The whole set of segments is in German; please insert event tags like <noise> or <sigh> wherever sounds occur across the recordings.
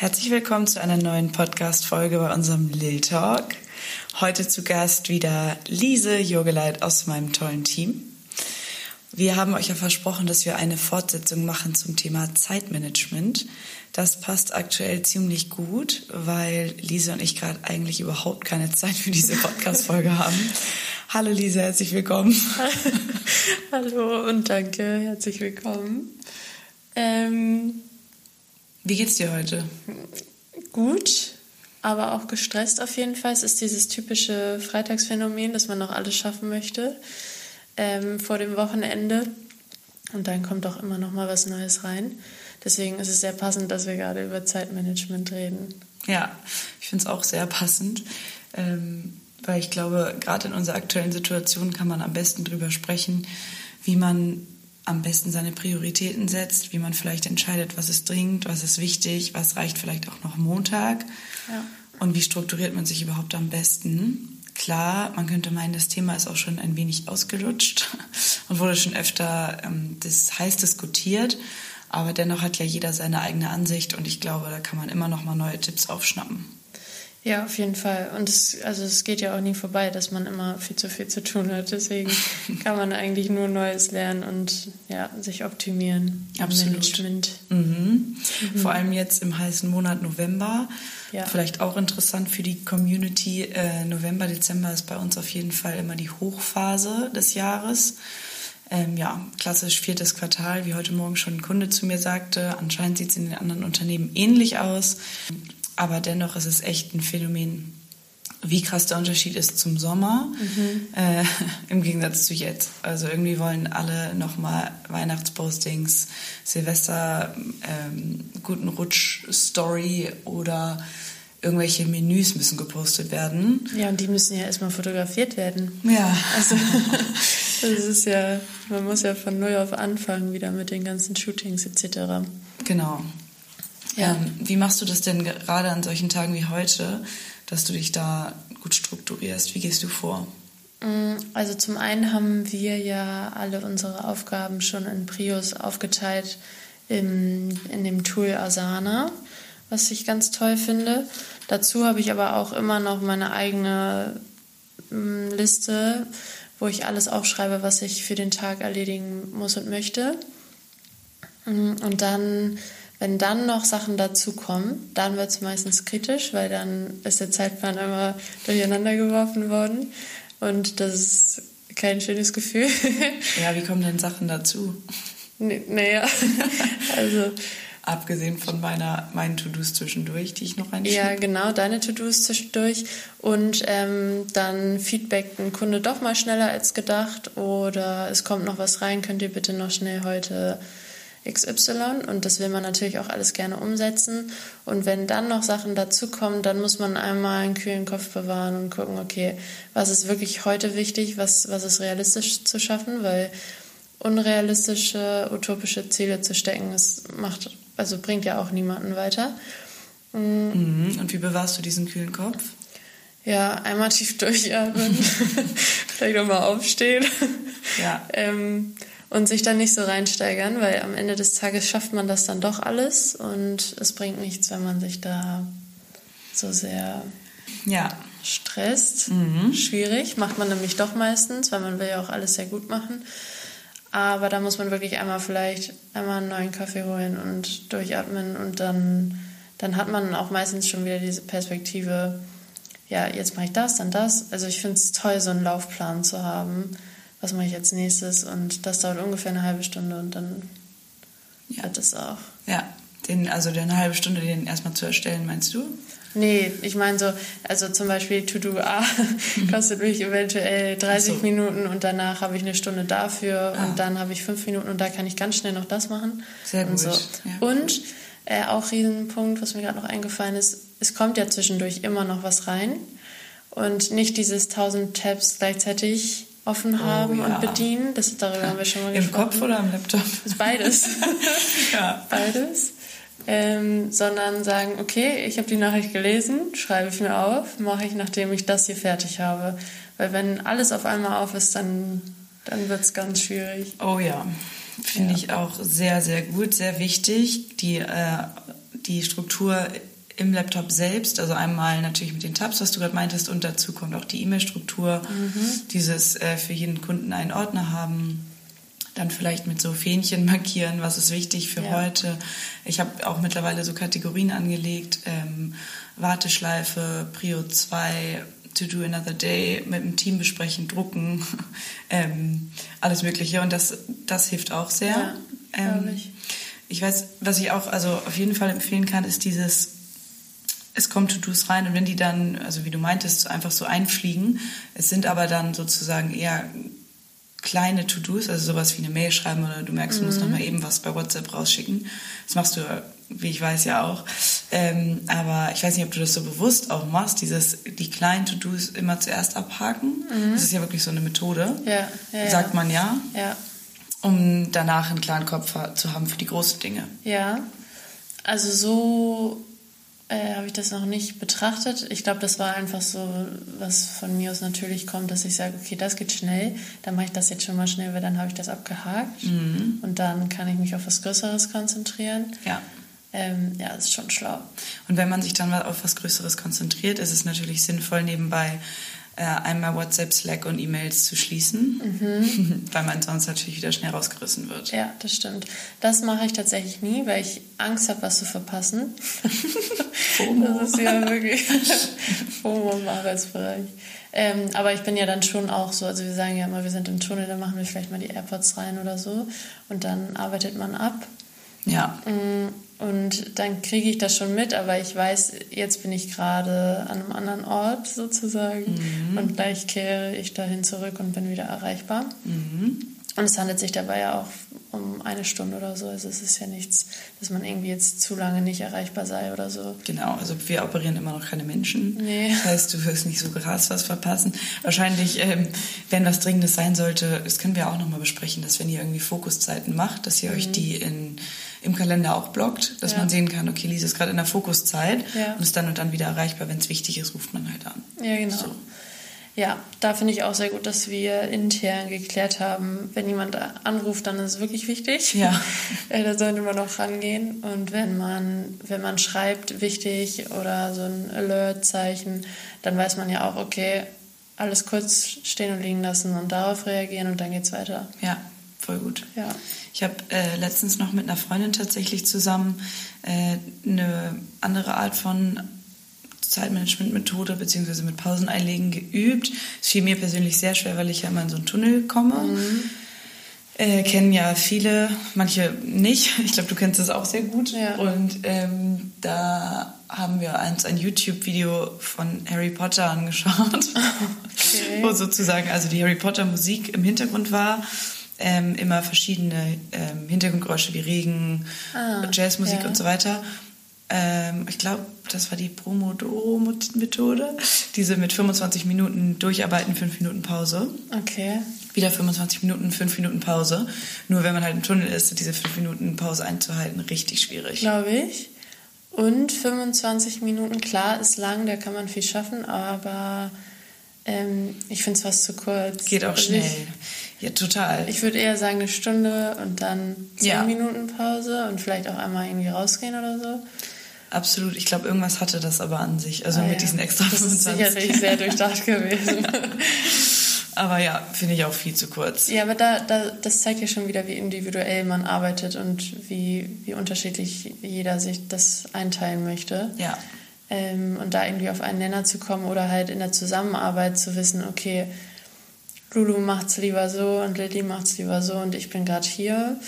Herzlich willkommen zu einer neuen Podcast-Folge bei unserem Lil Talk. Heute zu Gast wieder Lise Jogeleit aus meinem tollen Team. Wir haben euch ja versprochen, dass wir eine Fortsetzung machen zum Thema Zeitmanagement. Das passt aktuell ziemlich gut, weil Lise und ich gerade eigentlich überhaupt keine Zeit für diese Podcast-Folge <laughs> haben. Hallo Lise, herzlich willkommen. Hallo und danke, herzlich willkommen. Ähm, Wie geht's dir heute? Gut, aber auch gestresst auf jeden Fall. Es ist dieses typische Freitagsphänomen, dass man noch alles schaffen möchte ähm, vor dem Wochenende. Und dann kommt auch immer noch mal was Neues rein. Deswegen ist es sehr passend, dass wir gerade über Zeitmanagement reden. Ja, ich finde es auch sehr passend, ähm, weil ich glaube, gerade in unserer aktuellen Situation kann man am besten drüber sprechen, wie man am besten seine Prioritäten setzt, wie man vielleicht entscheidet, was ist dringend, was ist wichtig, was reicht vielleicht auch noch Montag Ja. und wie strukturiert man sich überhaupt am besten. Klar, man könnte meinen, das Thema ist auch schon ein wenig ausgelutscht <laughs> und wurde schon öfter ähm, das heiß diskutiert, aber dennoch hat ja jeder seine eigene Ansicht und ich glaube, da kann man immer noch mal neue Tipps aufschnappen. Ja, auf jeden Fall. Und es, also es geht ja auch nie vorbei, dass man immer viel zu viel zu tun hat. Deswegen <laughs> kann man eigentlich nur Neues lernen und ja, sich optimieren. im Absolut. Management. Mhm. Vor allem jetzt im heißen Monat November. Ja. Vielleicht auch interessant für die Community. Äh, November, Dezember ist bei uns auf jeden Fall immer die Hochphase des Jahres. Ähm, ja, klassisch viertes Quartal, wie heute Morgen schon ein Kunde zu mir sagte. Anscheinend sieht es in den anderen Unternehmen ähnlich aus. Aber dennoch ist es echt ein Phänomen, wie krass der Unterschied ist zum Sommer äh, <laughs> im Gegensatz zu jetzt. Also irgendwie wollen alle nochmal Weihnachtspostings, Silvester, ähm, guten Rutsch-Story oder irgendwelche Menüs müssen gepostet werden. Ja, und die müssen ja erstmal fotografiert werden. Ja, Also, <laughs> das ist ja, man muss ja von null auf anfangen, wieder mit den ganzen Shootings etc. genau. Ja. Ähm, wie machst du das denn gerade an solchen Tagen wie heute, dass du dich da gut strukturierst? Wie gehst du vor? Mm, Also zum einen haben wir ja alle unsere Aufgaben schon in Prius aufgeteilt im, in dem Tool Asana, was ich ganz toll finde. Dazu habe ich aber auch immer noch meine eigene mm, Liste, wo ich alles aufschreibe, was ich für den Tag erledigen muss und möchte. Mm, Und dann, wenn dann noch Sachen dazukommen, dann wird es meistens kritisch, weil dann ist der Zeitplan immer durcheinander geworfen worden. Und das ist kein schönes Gefühl. <laughs> Ja, wie kommen denn Sachen dazu? N- naja, <laughs> also Abgesehen von meiner, meinen To-Dos zwischendurch, die ich noch reinschiebe. ja, genau, deine To-Dos zwischendurch. Und ähm, dann feedbackt ein Kunde doch mal schneller als gedacht oder es kommt noch was rein, könnt ihr bitte noch schnell heute XY und das will man natürlich auch alles gerne umsetzen. Und wenn dann noch Sachen dazukommen, dann muss man einmal einen kühlen Kopf bewahren und gucken, okay, was ist wirklich heute wichtig, was, was ist realistisch zu schaffen, weil unrealistische, utopische Ziele zu stecken, das macht, also bringt ja auch niemanden weiter. Mhm. Und wie bewahrst du diesen kühlen Kopf? Ja, einmal tief durchatmen, <laughs> vielleicht auch mal aufstehen. Ja. Ähm, und sich dann nicht so reinsteigern, weil am Ende des Tages schafft man das dann doch alles und es bringt nichts, wenn man sich da so sehr Ja. stresst. Schwierig, macht man nämlich doch meistens, weil man will ja auch alles sehr gut machen. Aber da muss man wirklich einmal vielleicht einmal einen neuen Kaffee holen und durchatmen und dann, dann hat man auch meistens schon wieder diese Perspektive, ja, jetzt mache ich das, dann das. Also ich finde es toll, so einen Laufplan zu haben. Was mache ich als nächstes? Und das dauert ungefähr eine halbe Stunde und dann Ja. wird es auch. Ja. Den, also eine halbe Stunde, den erstmal zu erstellen, meinst du? Nee, ich meine so, also zum Beispiel To-Do A <laughs> kostet mich eventuell 30 Ach so. Minuten und danach habe ich eine Stunde dafür Ah. und dann habe ich fünf Minuten und da kann ich ganz schnell noch das machen. Sehr und gut, So. ja. Und äh, auch Riesenpunkt, was mir gerade noch eingefallen ist, es kommt ja zwischendurch immer noch was rein und nicht dieses 1000 Tabs gleichzeitig offen haben Oh ja. und bedienen. Das, darüber haben wir schon mal Im gesprochen. Kopf oder am Laptop? Beides. <laughs> ja. beides. Ähm, sondern sagen, okay, ich habe die Nachricht gelesen, schreibe ich mir auf, mache ich, nachdem ich das hier fertig habe. Weil wenn alles auf einmal auf ist, dann, dann wird es ganz schwierig. Oh ja. Finde Ja. ich auch sehr, sehr gut, sehr wichtig. Die, äh, die Struktur im Laptop selbst, also einmal natürlich mit den Tabs, was du gerade meintest, und dazu kommt auch die E-Mail-Struktur, mhm. dieses äh, für jeden Kunden einen Ordner haben, dann vielleicht mit so Fähnchen markieren, was ist wichtig für ja. heute. Ich habe auch mittlerweile so Kategorien angelegt, ähm, Warteschleife, Prio 2, To Do Another Day, mit dem Team besprechen, drucken, <laughs> ähm, alles Mögliche. Und das, das hilft auch sehr. Ja, ähm, ich. ich weiß, was ich auch also auf jeden Fall empfehlen kann, ist dieses es kommen To-Dos rein und wenn die dann, also wie du meintest, einfach so einfliegen, es sind aber dann sozusagen eher kleine To-Dos, also sowas wie eine Mail schreiben oder du merkst, du musst mhm. nochmal eben was bei WhatsApp rausschicken. Das machst du, wie ich weiß, ja auch. Ähm, aber ich weiß nicht, ob du das so bewusst auch machst, dieses, die kleinen To-Dos immer zuerst abhaken. Mhm. Das ist ja wirklich so eine Methode, ja, ja, sagt man ja, ja, um danach einen klaren Kopf zu haben für die großen Dinge. Ja, also so äh, habe ich das noch nicht betrachtet. Ich glaube, das war einfach so, was von mir aus natürlich kommt, dass ich sage, okay, das geht schnell, dann mache ich das jetzt schon mal schnell, weil dann habe ich das abgehakt mhm. und dann kann ich mich auf was Größeres konzentrieren. Ja. Ähm, ja, das ist schon schlau. Und wenn man sich dann mal auf was Größeres konzentriert, ist es natürlich sinnvoll, nebenbei einmal WhatsApp, Slack und E-Mails zu schließen, mhm. <laughs> weil man sonst natürlich wieder schnell rausgerissen wird. Ja, das stimmt. Das mache ich tatsächlich nie, weil ich Angst habe, was zu verpassen. <laughs> FOMO. Das ist ja wirklich <laughs> FOMO im Arbeitsbereich. Ähm, aber ich bin ja dann schon auch so, also wir sagen ja immer, wir sind im Tunnel, dann machen wir vielleicht mal die AirPods rein oder so und dann arbeitet man ab. Ja. Und dann kriege ich das schon mit, aber ich weiß, jetzt bin ich gerade an einem anderen Ort sozusagen mhm. und gleich kehre ich dahin zurück und bin wieder erreichbar. Mhm. Und es handelt sich dabei ja auch um eine Stunde oder so. Also es ist ja nichts, dass man irgendwie jetzt zu lange nicht erreichbar sei oder so. Genau, also wir operieren immer noch keine Menschen. Nee. Das heißt, du wirst nicht so krass was verpassen. Wahrscheinlich, ähm, wenn was Dringendes sein sollte, das können wir auch nochmal besprechen, dass wenn ihr irgendwie Fokuszeiten macht, dass ihr mhm. euch die in im Kalender auch blockt, dass ja. man sehen kann, okay, Lisa ist gerade in der Fokuszeit ja. und ist dann und dann wieder erreichbar. Wenn es wichtig ist, ruft man halt an. Ja, genau. So. Ja, da finde ich auch sehr gut, dass wir intern geklärt haben, wenn jemand anruft, dann ist es wirklich wichtig. Ja. <laughs> Äh, da sollte man auch rangehen. Und wenn man, wenn man schreibt, wichtig oder so ein Alert-Zeichen, dann weiß man ja auch, okay, alles kurz stehen und liegen lassen und darauf reagieren und dann geht's weiter. Ja, voll gut. Ja. Ich habe äh, letztens noch mit einer Freundin tatsächlich zusammen äh, eine andere Art von Zeitmanagement-Methode bzw. mit Pausen einlegen geübt. Es fiel mir persönlich sehr schwer, weil ich ja immer in so einen Tunnel komme. Mhm. Äh, kennen ja viele, manche nicht. Ich glaube, du kennst das auch sehr gut. Ja. Und ähm, da haben wir uns ein YouTube-Video von Harry Potter angeschaut, <laughs> okay. <laughs> wo sozusagen also die Harry Potter Musik im Hintergrund war ähm, immer verschiedene ähm, Hintergrundgeräusche wie Regen, ah, Jazzmusik ja. und so weiter. Ähm, ich glaube, das war die Promodoro-Methode. Diese mit 25 Minuten durcharbeiten, 5 Minuten Pause. Okay. Wieder 25 Minuten, 5 Minuten Pause. Nur wenn man halt im Tunnel ist, diese 5 Minuten Pause einzuhalten, richtig schwierig. Glaube ich. Und 25 Minuten, klar, ist lang, da kann man viel schaffen, aber ähm, ich finde es fast zu kurz. Geht auch also schnell. Ich, ja, total. Ich würde eher sagen eine Stunde und dann zehn ja. Minuten Pause und vielleicht auch einmal irgendwie rausgehen oder so. Absolut. Ich glaube, irgendwas hatte das aber an sich. Also ah, mit ja. diesen extra Das ist sicherlich sehr durchdacht gewesen. <laughs> aber ja, finde ich auch viel zu kurz. Ja, aber da, da, das zeigt ja schon wieder, wie individuell man arbeitet und wie, wie unterschiedlich jeder sich das einteilen möchte. Ja. Ähm, und da irgendwie auf einen Nenner zu kommen oder halt in der Zusammenarbeit zu wissen, okay, Lulu macht's lieber so und Lilly macht's lieber so und ich bin gerade hier.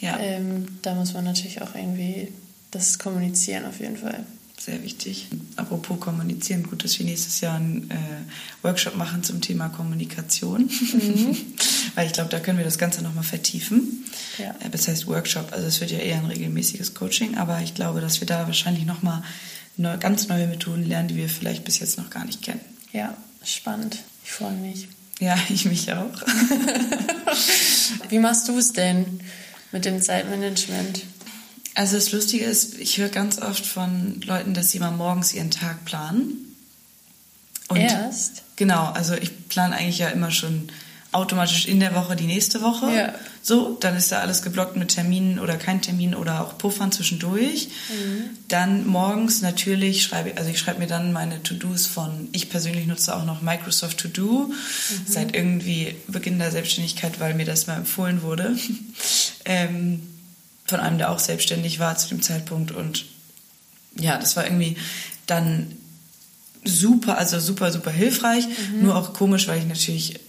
Ja. Ähm, da muss man natürlich auch irgendwie das kommunizieren auf jeden Fall. Sehr wichtig. Apropos kommunizieren, gut, dass wir nächstes Jahr einen äh, Workshop machen zum Thema Kommunikation. Mhm. <laughs> Weil ich glaube, da können wir das Ganze nochmal vertiefen. Ja. Äh, das heißt Workshop, also es wird ja eher ein regelmäßiges Coaching, aber ich glaube, dass wir da wahrscheinlich nochmal neu, ganz neue Methoden lernen, die wir vielleicht bis jetzt noch gar nicht kennen. Ja, spannend. Ich freue mich. Ja, <laughs> ich mich auch. <laughs> Wie machst du es denn mit dem Zeitmanagement? Also das Lustige ist, ich höre ganz oft von Leuten, dass sie mal morgens ihren Tag planen. Und Erst? Genau, also ich plane eigentlich ja immer schon automatisch in der Woche die nächste Woche. Ja. So, dann ist da alles geblockt mit Terminen oder kein Termin oder auch Puffern zwischendurch. Mhm. Dann morgens natürlich schreibe ich, also ich schreibe mir dann meine To-Dos von, ich persönlich nutze auch noch Microsoft To-Do mhm. seit irgendwie Beginn der Selbstständigkeit, weil mir das mal empfohlen wurde. <laughs> ähm, von einem, der auch selbstständig war zu dem Zeitpunkt und ja, das war irgendwie dann super, also super, super hilfreich. Mhm. Nur auch komisch, weil ich natürlich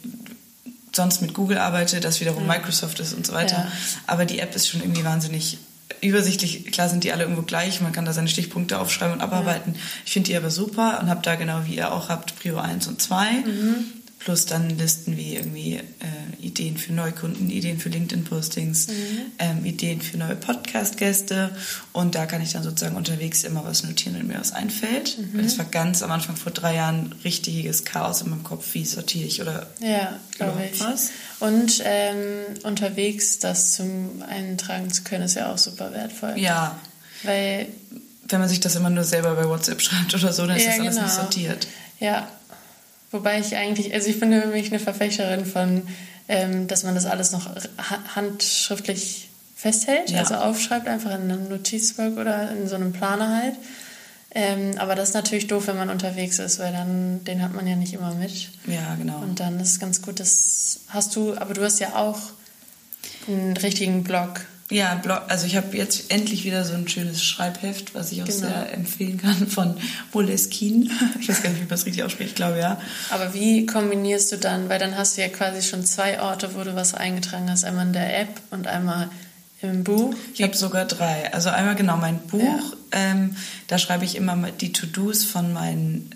sonst mit Google arbeite, das wiederum ja. Microsoft ist und so weiter. Ja. Aber die App ist schon irgendwie wahnsinnig übersichtlich. Klar sind die alle irgendwo gleich, man kann da seine Stichpunkte aufschreiben und abarbeiten. Ja. Ich finde die aber super und habe da genau wie ihr auch habt Prio 1 und 2. Mhm plus dann Listen wie irgendwie äh, Ideen für Neukunden, Ideen für LinkedIn-Postings, mhm. ähm, Ideen für neue Podcast-Gäste und da kann ich dann sozusagen unterwegs immer was notieren, wenn mir was einfällt. Mhm. Weil das war ganz am Anfang vor drei Jahren richtiges Chaos in meinem Kopf, wie sortiere ich oder ja, glaube ich. Was. Und ähm, unterwegs das zum Eintragen zu können, ist ja auch super wertvoll. Ja. Weil wenn man sich das immer nur selber bei WhatsApp schreibt oder so, dann ist ja, das alles genau. nicht sortiert. Ja, Wobei ich eigentlich, also ich bin nämlich eine Verfechterin von, ähm, dass man das alles noch handschriftlich festhält, ja. also aufschreibt, einfach in einem Notizblock oder in so einem Planer halt. Ähm, aber das ist natürlich doof, wenn man unterwegs ist, weil dann den hat man ja nicht immer mit. Ja, genau. Und dann ist es ganz gut, das hast du, aber du hast ja auch einen richtigen Blog. Ja, also ich habe jetzt endlich wieder so ein schönes Schreibheft, was ich auch genau. sehr empfehlen kann von Moleskine. Ich weiß gar nicht, wie man das richtig ausspricht, ich glaube ja. Aber wie kombinierst du dann, weil dann hast du ja quasi schon zwei Orte, wo du was eingetragen hast, einmal in der App und einmal im Buch? Ich habe sogar drei. Also einmal genau mein Buch. Ja. Ähm, da schreibe ich immer die To-Dos von,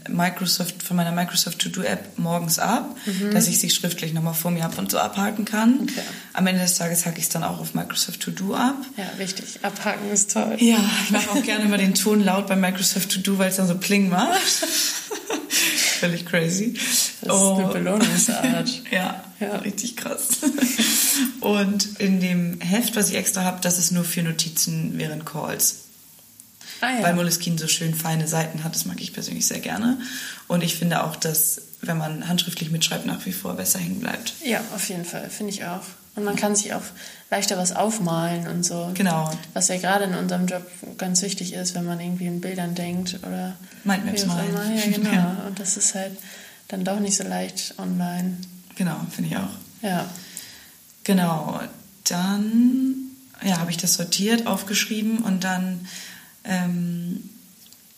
Microsoft, von meiner Microsoft To-Do-App morgens ab, mhm. dass ich sie schriftlich nochmal vor mir habe und so abhaken kann. Okay. Am Ende des Tages hacke ich es dann auch auf Microsoft To-Do ab. Ja, wichtig. Abhaken ist toll. Ja, ich mache auch gerne immer den Ton laut bei Microsoft To-Do, weil es dann so pling macht. <laughs> Völlig crazy. Das ist oh. eine Belohnungsart. <laughs> ja, ja, richtig krass. Und in dem Heft, was ich extra habe, das ist nur für Notizen während Calls. Ah, ja. Weil Moleskine so schön feine Seiten hat, das mag ich persönlich sehr gerne. Und ich finde auch, dass, wenn man handschriftlich mitschreibt, nach wie vor besser hängen bleibt. Ja, auf jeden Fall, finde ich auch. Und man kann sich auch leichter was aufmalen und so. Genau. Was ja gerade in unserem Job ganz wichtig ist, wenn man irgendwie in Bildern denkt oder. Mindmaps malen. Ja, <laughs> genau. Ja. Und das ist halt dann doch nicht so leicht online. Genau, finde ich auch. Ja. Genau. Dann ja, habe ich das sortiert, aufgeschrieben und dann ähm,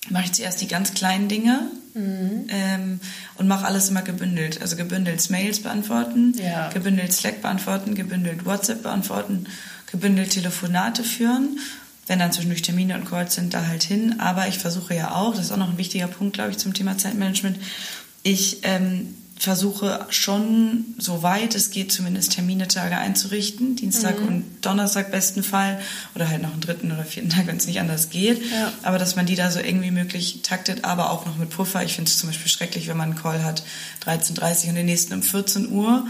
mache ich zuerst die ganz kleinen Dinge mhm. ähm, und mache alles immer gebündelt. Also gebündelt Mails beantworten, ja. gebündelt Slack beantworten, gebündelt WhatsApp beantworten, gebündelt Telefonate führen. Wenn dann zwischendurch Termine und Calls sind, da halt hin. Aber ich versuche ja auch, das ist auch noch ein wichtiger Punkt, glaube ich, zum Thema Zeitmanagement, ich ähm, versuche schon, soweit es geht, zumindest Terminetage einzurichten. Dienstag mhm. und Donnerstag besten Fall. Oder halt noch einen dritten oder vierten Tag, wenn es nicht anders geht. Ja. Aber dass man die da so eng wie möglich taktet, aber auch noch mit Puffer. Ich finde es zum Beispiel schrecklich, wenn man einen Call hat, 13.30 Uhr und den nächsten um 14 Uhr.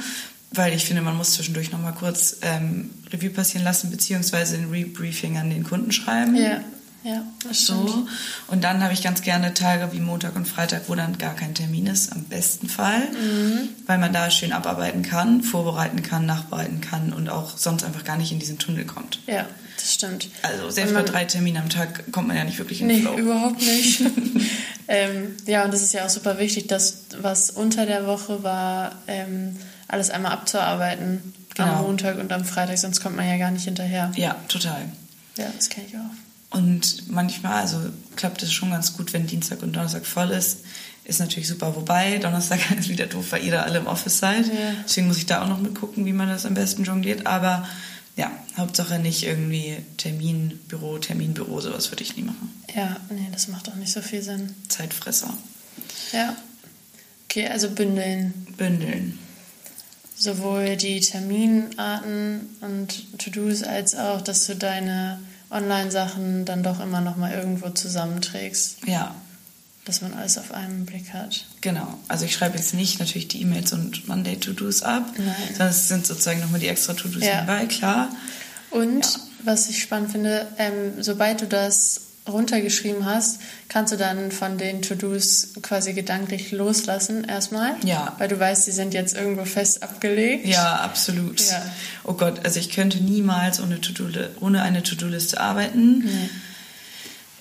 Weil ich finde, man muss zwischendurch noch mal kurz ähm, Review passieren lassen, beziehungsweise ein Rebriefing an den Kunden schreiben. Ja. Ja, das so. Stimmt. Und dann habe ich ganz gerne Tage wie Montag und Freitag, wo dann gar kein Termin ist, am besten Fall, mhm. weil man da schön abarbeiten kann, vorbereiten kann, nachbereiten kann und auch sonst einfach gar nicht in diesen Tunnel kommt. Ja, das stimmt. Also selbst bei drei Terminen am Tag kommt man ja nicht wirklich in den nee, Flow. überhaupt nicht. <laughs> <laughs> ähm, ja, und das ist ja auch super wichtig, dass was unter der Woche war, ähm, alles einmal abzuarbeiten genau. am Montag und am Freitag, sonst kommt man ja gar nicht hinterher. Ja, total. Ja, das kenne ich auch. Und manchmal, also klappt es schon ganz gut, wenn Dienstag und Donnerstag voll ist. Ist natürlich super. Wobei, Donnerstag <laughs> ist wieder doof, weil ihr da alle im Office seid. Ja. Deswegen muss ich da auch noch mitgucken, wie man das am besten jongliert. Aber ja, Hauptsache nicht irgendwie Termin, Büro, Termin, Büro, sowas würde ich nie machen. Ja, nee, das macht auch nicht so viel Sinn. Zeitfresser. Ja. Okay, also bündeln. Bündeln. Sowohl die Terminarten und To-Dos als auch, dass du deine Online-Sachen dann doch immer noch mal irgendwo zusammenträgst. Ja. Dass man alles auf einen Blick hat. Genau. Also ich schreibe jetzt nicht natürlich die E-Mails und Monday-To-Dos ab, Nein. sondern es sind sozusagen nochmal die extra To-Dos ja. dabei, klar. Und ja. was ich spannend finde, ähm, sobald du das runtergeschrieben hast, kannst du dann von den To-Dos quasi gedanklich loslassen erstmal. Ja. Weil du weißt, die sind jetzt irgendwo fest abgelegt. Ja, absolut. Ja. Oh Gott, also ich könnte niemals ohne, To-Do ohne eine To-Do-Liste arbeiten. Nee.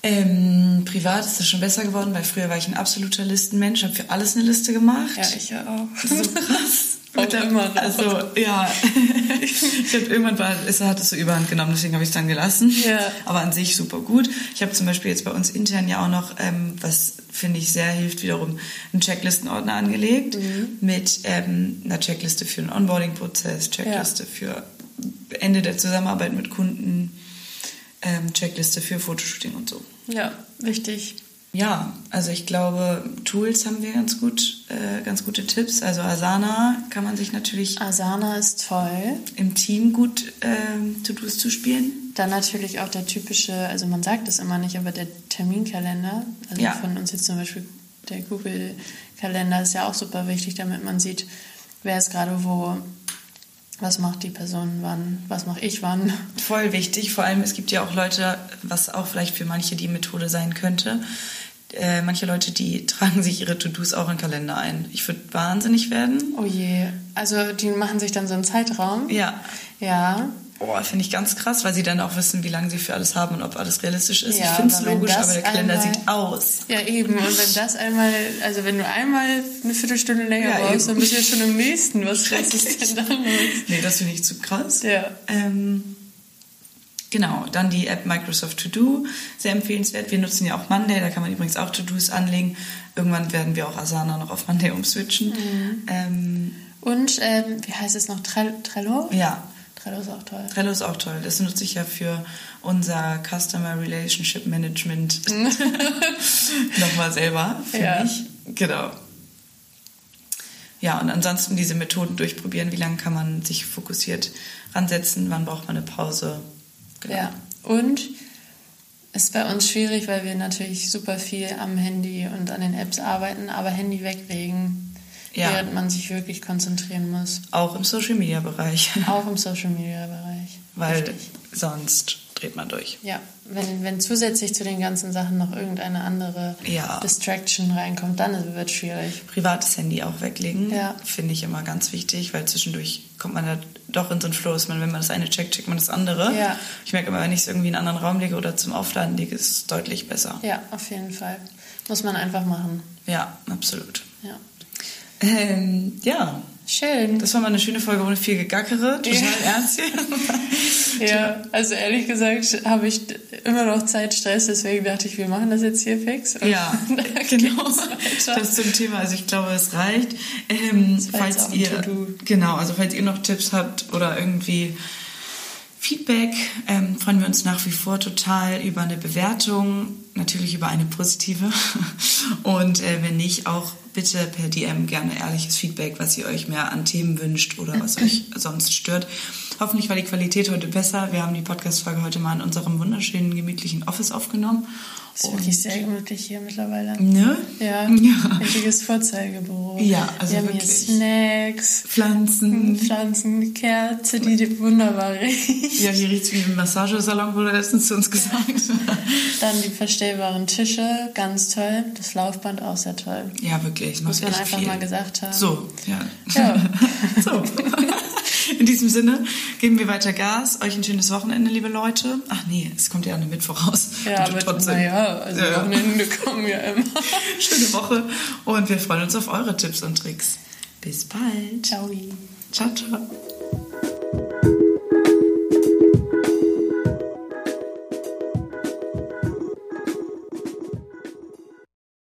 Ähm, privat ist das schon besser geworden, weil früher war ich ein absoluter Listenmensch, habe für alles eine Liste gemacht. Ja, ich ja auch. So <laughs> krass. Mit der- immer noch. Also, ja. <laughs> ich habe irgendwann war, es hat es so überhand genommen, deswegen habe ich es dann gelassen. Ja. Aber an sich super gut. Ich habe zum Beispiel jetzt bei uns intern ja auch noch, ähm, was finde ich sehr hilft, wiederum einen Checklistenordner angelegt Mhm. mit ähm, einer Checkliste für den Onboarding-Prozess, Checkliste für Ende der Zusammenarbeit mit Kunden, ähm, Checkliste für Fotoshooting und so. Ja, wichtig. Ja, also ich glaube, Tools haben wir ganz gut, äh, ganz gute Tipps. Also Asana kann man sich natürlich Asana ist toll. im Team gut ähm, To-Dos zuspielen. Dann natürlich auch der typische, also man sagt es immer nicht, aber der Terminkalender, also Ja. von uns jetzt zum Beispiel der Google-Kalender ist ja auch super wichtig, damit man sieht, wer ist gerade wo, was macht die Person wann, was mache ich wann. <laughs> Voll wichtig. Vor allem, es gibt ja auch Leute, was auch vielleicht für manche die Methode sein könnte. Äh, manche Leute, die <laughs> tragen sich ihre To-Dos auch in den Kalender ein. Ich würde wahnsinnig werden. Oh je, also die machen sich dann so einen Zeitraum. Ja. Ja, Boah, finde ich ganz krass, weil sie dann auch wissen, wie lange sie für alles haben und ob alles realistisch ist. Ja, ich finde es logisch, aber der Kalender einmal- sieht aus. ja eben. Und wenn das einmal, also wenn du einmal eine Viertelstunde länger Ja, brauchst, eben. dann bist du ja schon im nächsten. Was, <laughs> was ist denn da los? Nee, das finde ich zu krass. Ja. Ähm, genau, dann die App Microsoft To Do, sehr empfehlenswert. Wir nutzen ja auch Monday, da kann man übrigens auch To-Dos anlegen. Irgendwann werden wir auch Asana noch auf Monday umswitchen. Mhm. Ähm, Und ähm, wie heißt es noch? Trell- Trello? ja, Trello ist auch toll. Trello ist auch toll. Das nutze ich ja für unser Customer Relationship Management <laughs> nochmal selber für Ja. mich. Genau. Ja, und ansonsten diese Methoden durchprobieren. Wie lange kann man sich fokussiert ransetzen? Wann braucht man eine Pause? Genau. Ja. Und ist bei uns schwierig, weil wir natürlich super viel am Handy und an den Apps arbeiten, aber Handy weglegen, Ja. während man sich wirklich konzentrieren muss. Auch im Social Media Bereich. <laughs> Auch im Social Media Bereich. Weil Richtig. sonst dreht man durch. Ja, wenn, wenn zusätzlich zu den ganzen Sachen noch irgendeine andere Ja. Distraction reinkommt, dann wird es schwierig. Privates Handy auch weglegen, Ja. finde ich immer ganz wichtig, weil zwischendurch kommt man da doch in so einen Flow. Man, wenn man das eine checkt, checkt man das andere. Ja. Ich merke immer, wenn ich es irgendwie in einen anderen Raum lege oder zum Aufladen lege, ist es deutlich besser. Ja, auf jeden Fall. Muss man einfach machen. Ja, absolut. Ja. Ähm, ja, Schön. das war mal eine schöne Folge ohne viel Gegackere. Total Ja. ernst <laughs> hier. Ja, also ehrlich gesagt habe ich immer noch Zeitstress, deswegen dachte ich, wir machen das jetzt hier fix. Ja, <laughs> genau. Das zum Thema. Also ich glaube, es reicht. Ähm, falls ihr genau, also falls ihr noch Tipps habt oder irgendwie Feedback, ähm, freuen wir uns nach wie vor total über eine Bewertung, natürlich über eine positive. <laughs> Und äh, wenn nicht, auch bitte per DM gerne ehrliches Feedback, was ihr euch mehr an Themen wünscht oder was <clears throat> euch sonst stört. Hoffentlich war die Qualität heute besser. Wir haben die Podcast-Folge heute mal in unserem wunderschönen, gemütlichen Office aufgenommen. ist wirklich sehr gemütlich hier mittlerweile. Ne? Ja, Ja. richtiges Vorzeigebüro. Ja, also Wir haben wirklich. hier Snacks, Pflanzen. Pflanzen, Kerze, die wunderbar riecht. <laughs> Ja, hier riecht es wie im Massagesalon, wurde letztens zu uns gesagt. Dann die verstellbaren Tische, ganz toll. Das Laufband auch sehr toll. Ja, wirklich. Muss macht man echt einfach viel. mal gesagt haben. So, ja. Ja. <laughs> so. In diesem Sinne geben wir weiter Gas. Euch ein schönes Wochenende, liebe Leute. Ach nee, es kommt ja an den Mittwoch raus. Ja, aber naja, also ja. Wochenende kommen ja immer. <laughs> Schöne Woche und wir freuen uns auf eure Tipps und Tricks. Bis bald. Ciao. Ciao, ciao.